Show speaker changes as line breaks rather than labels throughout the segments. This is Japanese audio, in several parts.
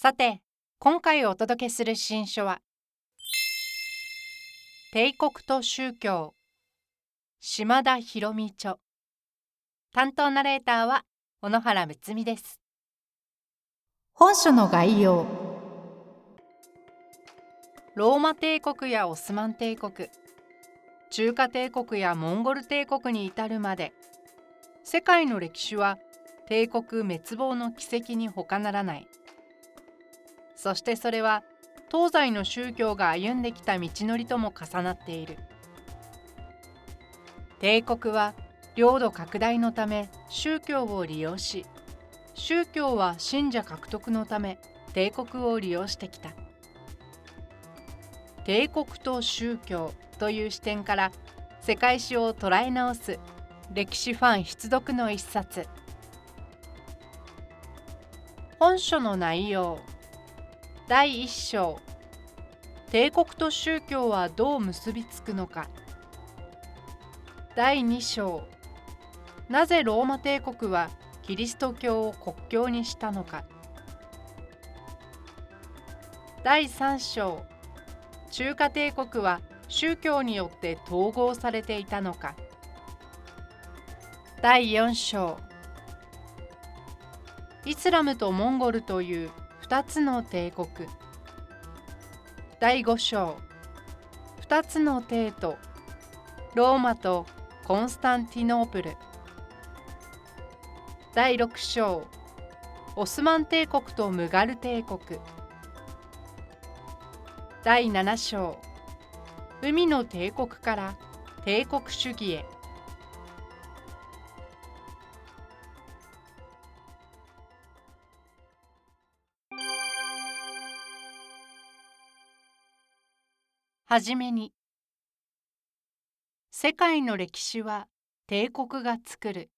さて今回お届けする新書は帝国と宗教島田博美著。担当ナレーターは小野原睦美です。本書の概要。ローマ帝国やオスマン帝国中華帝国やモンゴル帝国に至るまで世界の歴史は帝国滅亡の奇跡に他ならないそしてそれは東西の宗教が歩んできた道のりとも重なっている。帝国は領土拡大のため宗教を利用し宗教は信者獲得のため帝国を利用してきた。帝国と宗教という視点から世界史を捉え直す歴史ファン必読の一冊。本書の内容第1章。帝国と宗教はどう結びつくのか。第2章。なぜローマ帝国はキリスト教を国教にしたのか。第3章。中華帝国は宗教によって統合されていたのか。第4章。イスラムとモンゴルという2つの帝国。第5章。2つの帝都。ローマとコンスタンティノープル。第6章。オスマン帝国とムガル帝国。第7章。海の帝国から帝国主義へ。はじめに世界の歴史は帝国が作る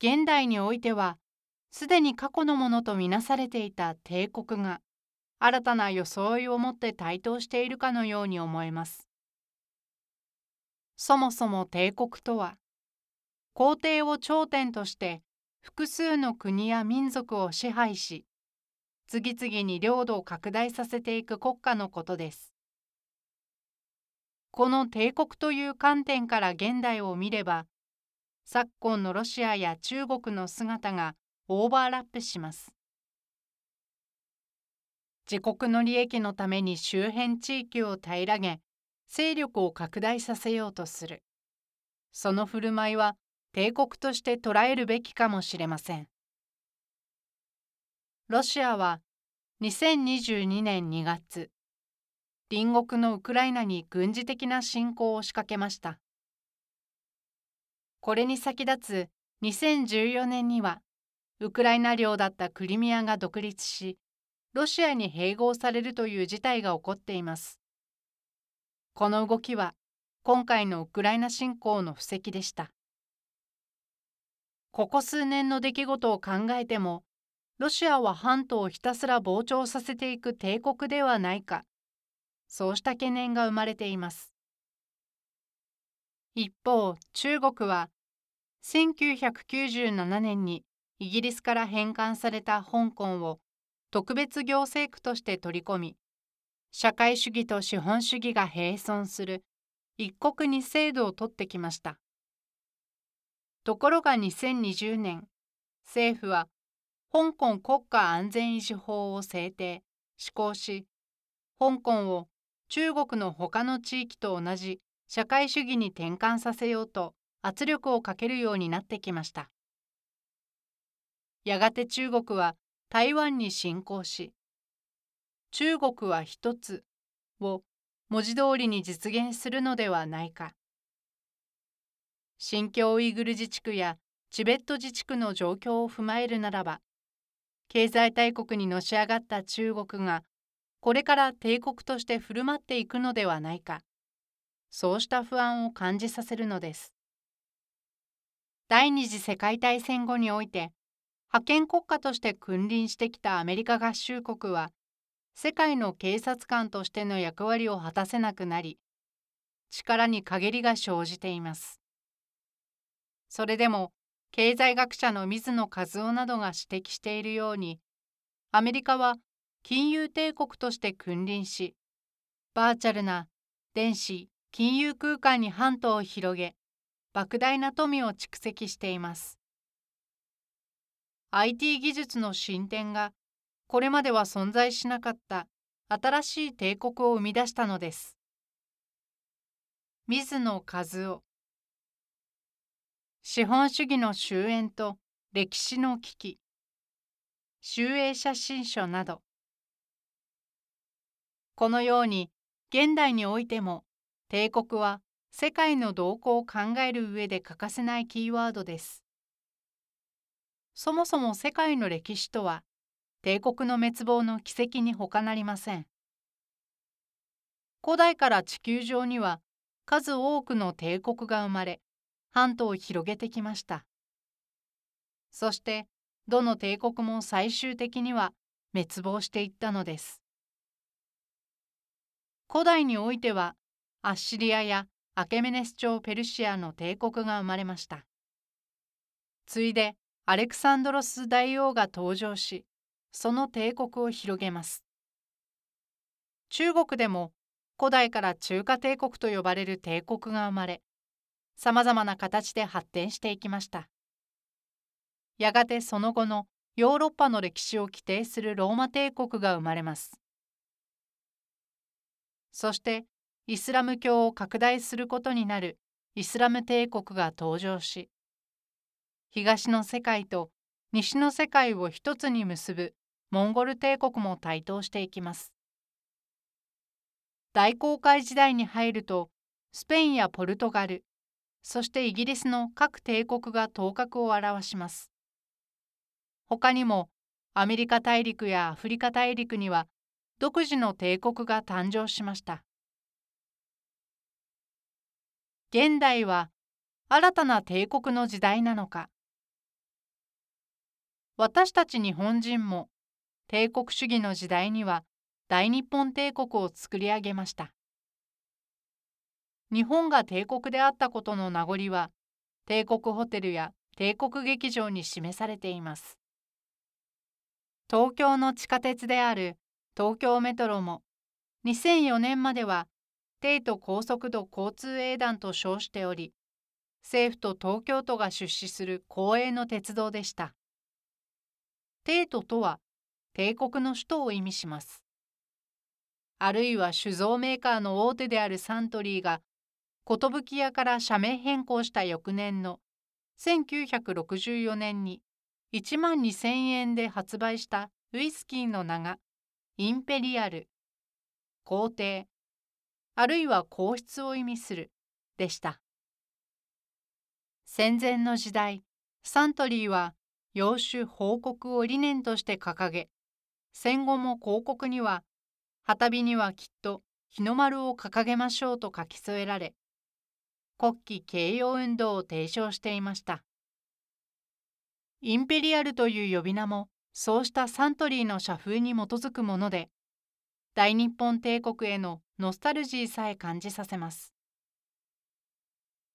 現代においてはすでに過去のものとみなされていた帝国が新たな装いを持って台頭しているかのように思えます。そもそも帝国とは皇帝を頂点として複数の国や民族を支配し次々に領土を拡大させていく国家のことです。この帝国という観点から現代を見れば昨今のロシアや中国の姿がオーバーラップします。自国の利益のために周辺地域を平らげ勢力を拡大させようとする。その振る舞いは帝国として捉えるべきかもしれません。ロシアは2022年2月、隣国のウクライナに軍事的な侵攻を仕掛けました。これに先立つ2014年には、ウクライナ領だったクリミアが独立し、ロシアに併合されるという事態が起こっています。この動きは、今回のウクライナ侵攻の布石でした。ここ数年の出来事を考えても、ロシアは半島をひたすら膨張させていく帝国ではないか。そうした懸念が生まれています。一方中国は1997年にイギリスから返還された香港を特別行政区として取り込み社会主義と資本主義が並存する一国二制度を取ってきました。ところが2020年政府は香港国家安全維持法を制定。施行し香港を中国の他の地域と同じ社会主義に転換させようと圧力をかけるようになってきました。やがて中国は台湾に侵攻し中国は一つを文字通りに実現するのではないか。新疆ウイグル自治区やチベット自治区の状況を踏まえるならば経済大国にのし上がった中国がこれから帝国として振る舞っていくのではないか。そうした不安を感じさせるのです。第二次世界大戦後において覇権国家として君臨してきたアメリカ合衆国は世界の警察官としての役割を果たせなくなり力に陰りが生じています。それでも経済学者の水野和夫などが指摘しているようにアメリカは金融帝国として君臨しバーチャルな電子金融空間に半島を広げ莫大な富を蓄積しています。IT 技術の進展がこれまでは存在しなかった新しい帝国を生み出したのです。水野和夫資本主義の終焉と歴史の危機集英写真書などこのように現代においても帝国は世界の動向を考える上で欠かせないキーワードです。そもそも世界の歴史とは帝国の滅亡の奇跡に他なりません。古代から地球上には数多くの帝国が生まれ半島を広げてきました。そしてどの帝国も最終的には滅亡していったのです。古代においてはアッシリアやアケメネス朝ペルシアの帝国が生まれました。ついでアレクサンドロス大王が登場しその帝国を広げます。中国でも古代から中華帝国と呼ばれる帝国が生まれさまざまな形で発展していきました。やがてその後のヨーロッパの歴史を規定するローマ帝国が生まれます。そしてイスラム教を拡大することになるイスラム帝国が登場し東の世界と西の世界を一つに結ぶモンゴル帝国も台頭していきます。大航海時代に入るとスペインやポルトガルそしてイギリスの各帝国が頭角を現します。他にもアメリカ大陸やアフリカ大陸には独自の帝国が誕生しました。現代は新たな帝国の時代なのか私たち日本人も帝国主義の時代には大日本帝国を作り上げました。日本が帝国であったことの名残は帝国ホテルや帝国劇場に示されています。東京の地下鉄である東京メトロも2004年までは帝都高速度交通営団と称しており政府と東京都が出資する公営の鉄道でした。帝都とは帝国の首都を意味します。あるいは酒造メーカーの大手であるサントリーが寿屋から社名変更した翌年の1964年に1万2000円で発売したウイスキーの名がインペリアル、皇帝、あるいは皇室を意味するでした。戦前の時代、サントリーは洋酒報告を理念として掲げ戦後も広告には旗日にはきっと日の丸を掲げましょうと書き添えられ国旗掲揚運動を提唱していましたインペリアルという呼び名もそうしたサントリーの社風に基づくもので大日本帝国へのノスタルジーさえ感じさせます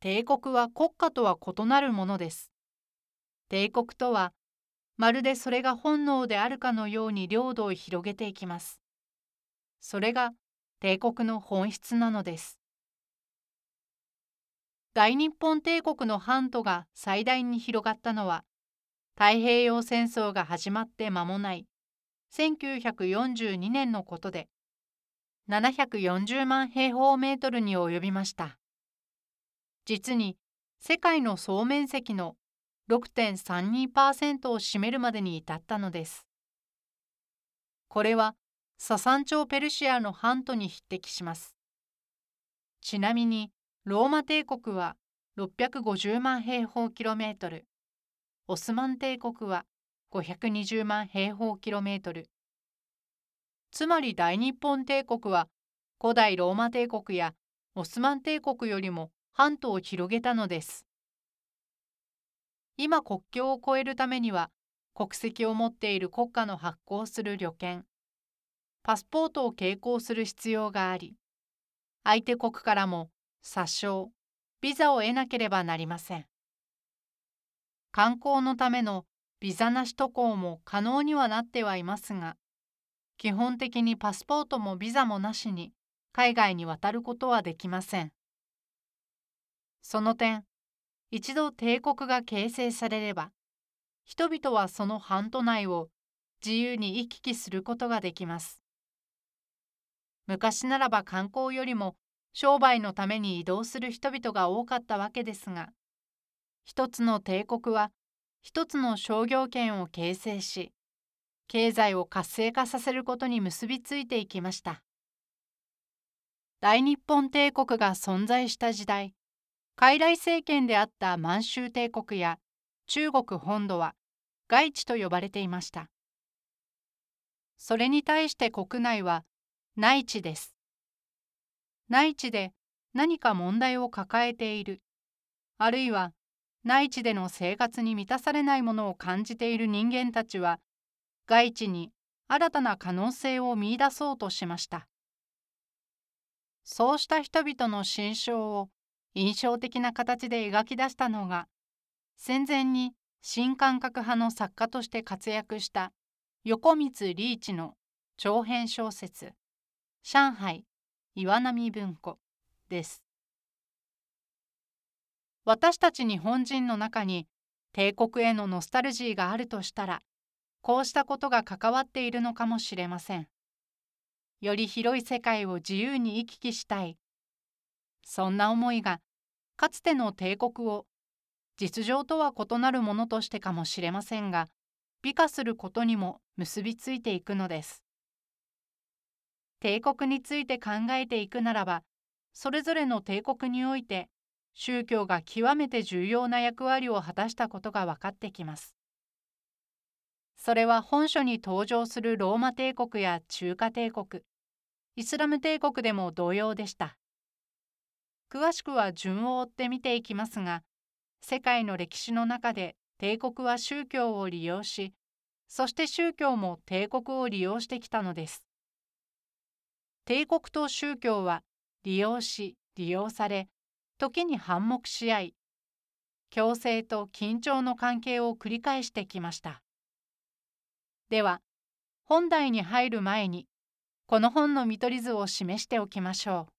帝国は国家とは異なるものです帝国とはまるでそれが本能であるかのように領土を広げていきます。それが帝国の本質なのです。大日本帝国の半島が最大に広がったのは太平洋戦争が始まって間もない1942年のことで740万平方メートルに及びました。実に世界の総面積の6.32%を占めるまでに至ったのです。これはササン朝ペルシアの半島に匹敵します。ちなみにローマ帝国は650万平方キロメートル、オスマン帝国は520万平方キロメートル。つまり大日本帝国は古代ローマ帝国やオスマン帝国よりも半島を広げたのです。今国境を越えるためには国籍を持っている国家の発行する旅券パスポートを携行する必要があり相手国からも殺傷ビザを得なければなりません。観光のためのビザなし渡航も可能にはなってはいますが基本的にパスポートもビザもなしに海外に渡ることはできません。その点一度帝国が形成されれば人々はその半島内を自由に行き来することができます。昔ならば観光よりも商売のために移動する人々が多かったわけですが一つの帝国は一つの商業圏を形成し経済を活性化させることに結びついていきました。大日本帝国が存在した時代傀儡政権であった満州帝国や中国本土は外地と呼ばれていました。それに対して国内は内地です。内地で何か問題を抱えている。あるいは内地での生活に満たされないものを感じている人間たちは外地に新たな可能性を見いだそうとしました。そうした人々の心象を印象的な形で描き出したのが戦前に新感覚派の作家として活躍した横光リーチの長編小説「上海岩波文庫」です。私たち日本人の中に帝国へのノスタルジーがあるとしたらこうしたことが関わっているのかもしれません。より広い世界を自由に行き来したい。そんな思いがかつての帝国を実情とは異なるものとしてかもしれませんが美化することにも結びついていくのです。帝国について考えていくならばそれぞれの帝国において宗教が極めて重要な役割を果たしたことが分かってきます。それは本書に登場するローマ帝国や中華帝国イスラム帝国でも同様でした。詳しくは順を追って見ていきますが世界の歴史の中で帝国は宗教を利用しそして宗教も帝国を利用してきたのです。帝国と宗教は利用し利用され時に反目し合い強制と緊張の関係を繰り返してきました。では本題に入る前にこの本の見取り図を示しておきましょう。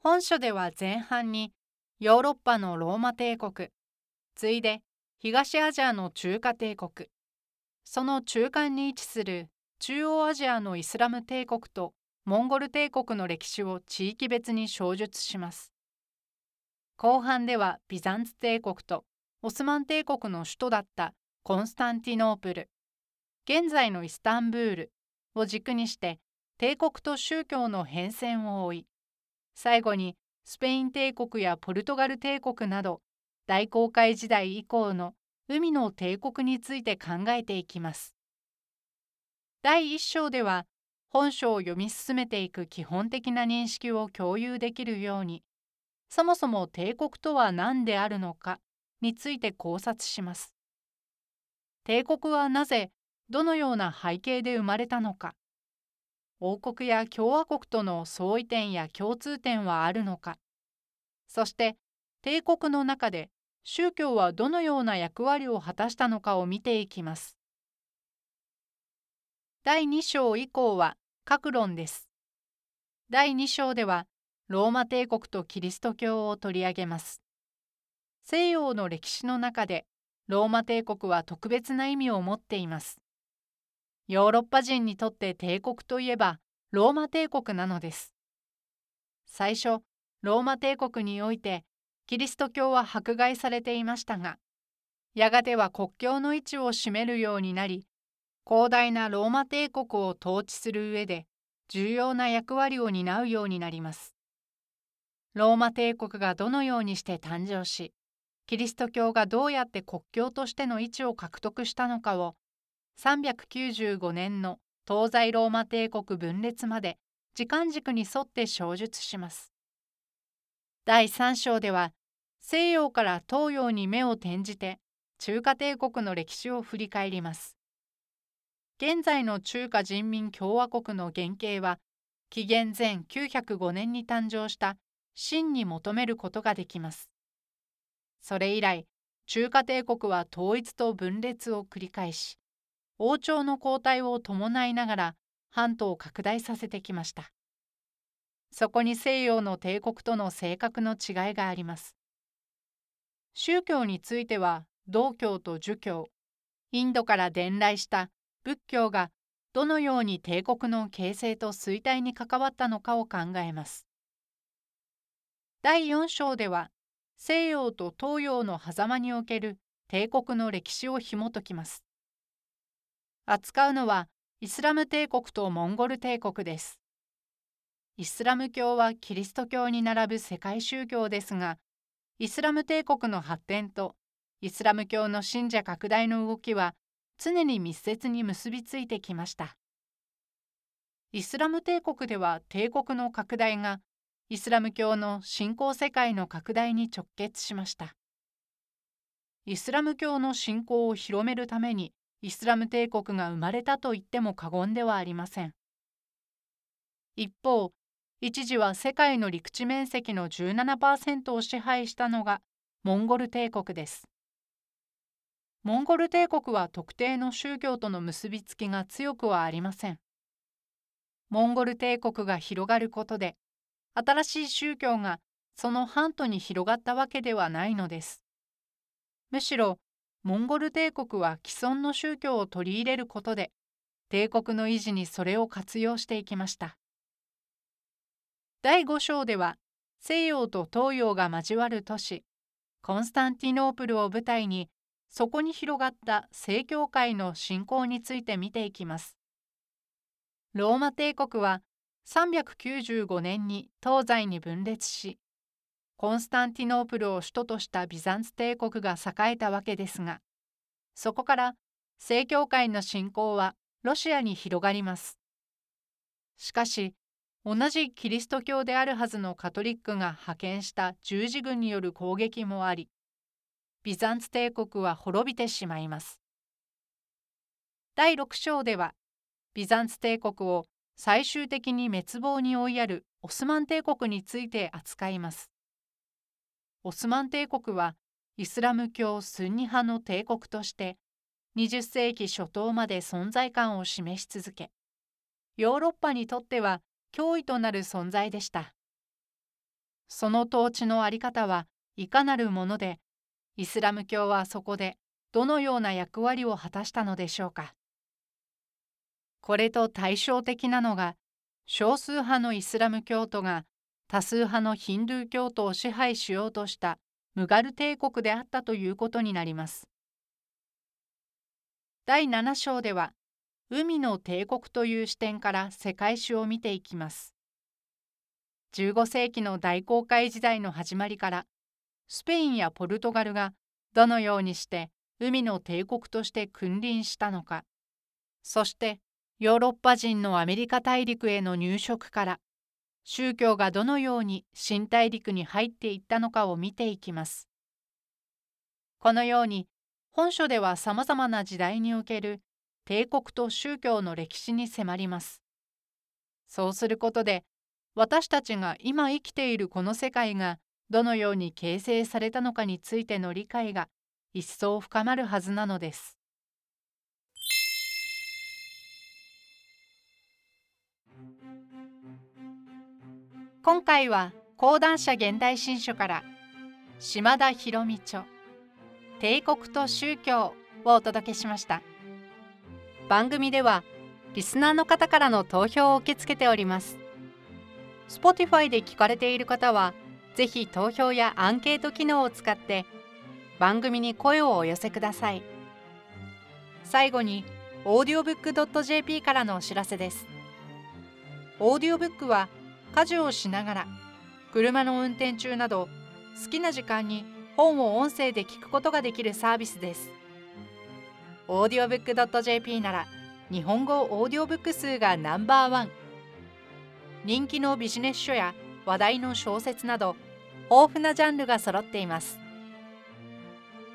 本書では前半にヨーロッパのローマ帝国次いで東アジアの中華帝国その中間に位置する中央アジアのイスラム帝国とモンゴル帝国の歴史を地域別に詳述します後半ではビザンツ帝国とオスマン帝国の首都だったコンスタンティノープル現在のイスタンブールを軸にして帝国と宗教の変遷を追い最後にスペイン帝国やポルトガル帝国など大航海時代以降の海の帝国について考えていきます。第1章では本書を読み進めていく基本的な認識を共有できるようにそもそも帝国とは何であるのかについて考察します。帝国はなぜどのような背景で生まれたのか王国や共和国との相違点や共通点はあるのかそして帝国の中で宗教はどのような役割を果たしたのかを見ていきます。第2章以降は各論です。第2章ではローマ帝国とキリスト教を取り上げます。西洋の歴史の中でローマ帝国は特別な意味を持っています。ヨーロッパ人にとって帝国といえばローマ帝国なのです。最初、ローマ帝国においてキリスト教は迫害されていましたが、やがては国境の位置を占めるようになり、広大なローマ帝国を統治する上で重要な役割を担うようになります。ローマ帝国がどのようにして誕生し、キリスト教がどうやって国教としての位置を獲得したのかを395年の東西ローマ帝国分裂まで時間軸に沿って詳述します。第3章では西洋から東洋に目を転じて中華帝国の歴史を振り返ります。現在の中華人民共和国の原型は紀元前905年に誕生した秦に求めることができます。それ以来中華帝国は統一と分裂を繰り返し王朝の交代を伴いながら半島を拡大させてきました。そこに西洋の帝国との性格の違いがあります。宗教については道教と儒教インドから伝来した仏教がどのように帝国の形成と衰退に関わったのかを考えます。第4章では西洋と東洋の狭間における帝国の歴史を紐解きます。扱うのはイスラム帝国とモンゴル帝国です。イスラム教はキリスト教に並ぶ世界宗教ですが、イスラム帝国の発展とイスラム教の信者拡大の動きは常に密接に結びついてきました。イスラム帝国では帝国の拡大がイスラム教の信仰世界の拡大に直結しました。イスラム教の信仰を広めるためにイスラム帝国が生まれたと言っても過言ではありません。一方、一時は世界の陸地面積の17%を支配したのがモンゴル帝国です。モンゴル帝国は特定の宗教との結びつきが強くはありません。モンゴル帝国が広がることで、新しい宗教がその半島に広がったわけではないのです。むしろ、モンゴル帝国は既存の宗教を取り入れることで、帝国の維持にそれを活用していきました。第5章では西洋と東洋が交わる都市コンスタンティノープルを舞台にそこに広がった正教会の信仰について見ていきます。ローマ帝国は395年に東西に分裂しコンスタンティノープルを首都としたビザンツ帝国が栄えたわけですがそこから正教会の信仰はロシアに広がります。しかし同じキリスト教であるはずのカトリックが派遣した十字軍による攻撃もありビザンツ帝国は滅びてしまいます第6章ではビザンツ帝国を最終的に滅亡に追いやるオスマン帝国について扱いますオスマン帝国はイスラム教スンニ派の帝国として20世紀初頭まで存在感を示し続けヨーロッパにとっては脅威となる存在でした。その統治の在り方はいかなるもので、イスラム教はそこでどのような役割を果たしたのでしょうか？これと対照的なのが、少数派のイスラム教徒が多数派のヒンドゥー教徒を支配しようとしたムガル帝国であったということになります。第7章では海の帝国という視点から世界史を見ていきます。15世紀の大航海時代の始まりからスペインやポルトガルがどのようにして海の帝国として君臨したのかそしてヨーロッパ人のアメリカ大陸への入植から宗教がどのように新大陸に入っていったのかを見ていきます。このように本書ではさまざまな時代における帝国と宗教の歴史に迫ります。そうすることで私たちが今生きているこの世界がどのように形成されたのかについての理解が一層深まるはずなのです。今回は講談社現代新書から島田博美著帝国と宗教をお届けしました。番組ではリスナーの方からの投票を受け付けております Spotify で聞かれている方はぜひ投票やアンケート機能を使って番組に声をお寄せください最後に audiobook.jp からのお知らせですオーディオブックは家事をしながら車の運転中など好きな時間に本を音声で聞くことができるサービスです。audiobook.jp なら日本語オーディオブック数がナンバーワン。人気のビジネス書や話題の小説など豊富なジャンルが揃っています。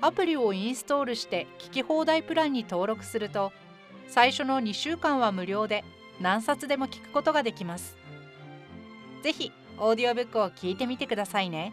アプリをインストールして聞き放題プランに登録すると最初の2週間は無料で何冊でも聞くことができます。ぜひオーディオブックを聞いてみてくださいね。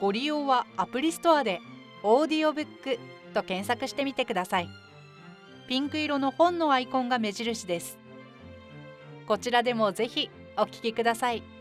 ご利用はアプリストアでオーディオブックと検索してみてください。ピンク色の本のアイコンが目印です。こちらでもぜひお聞きください。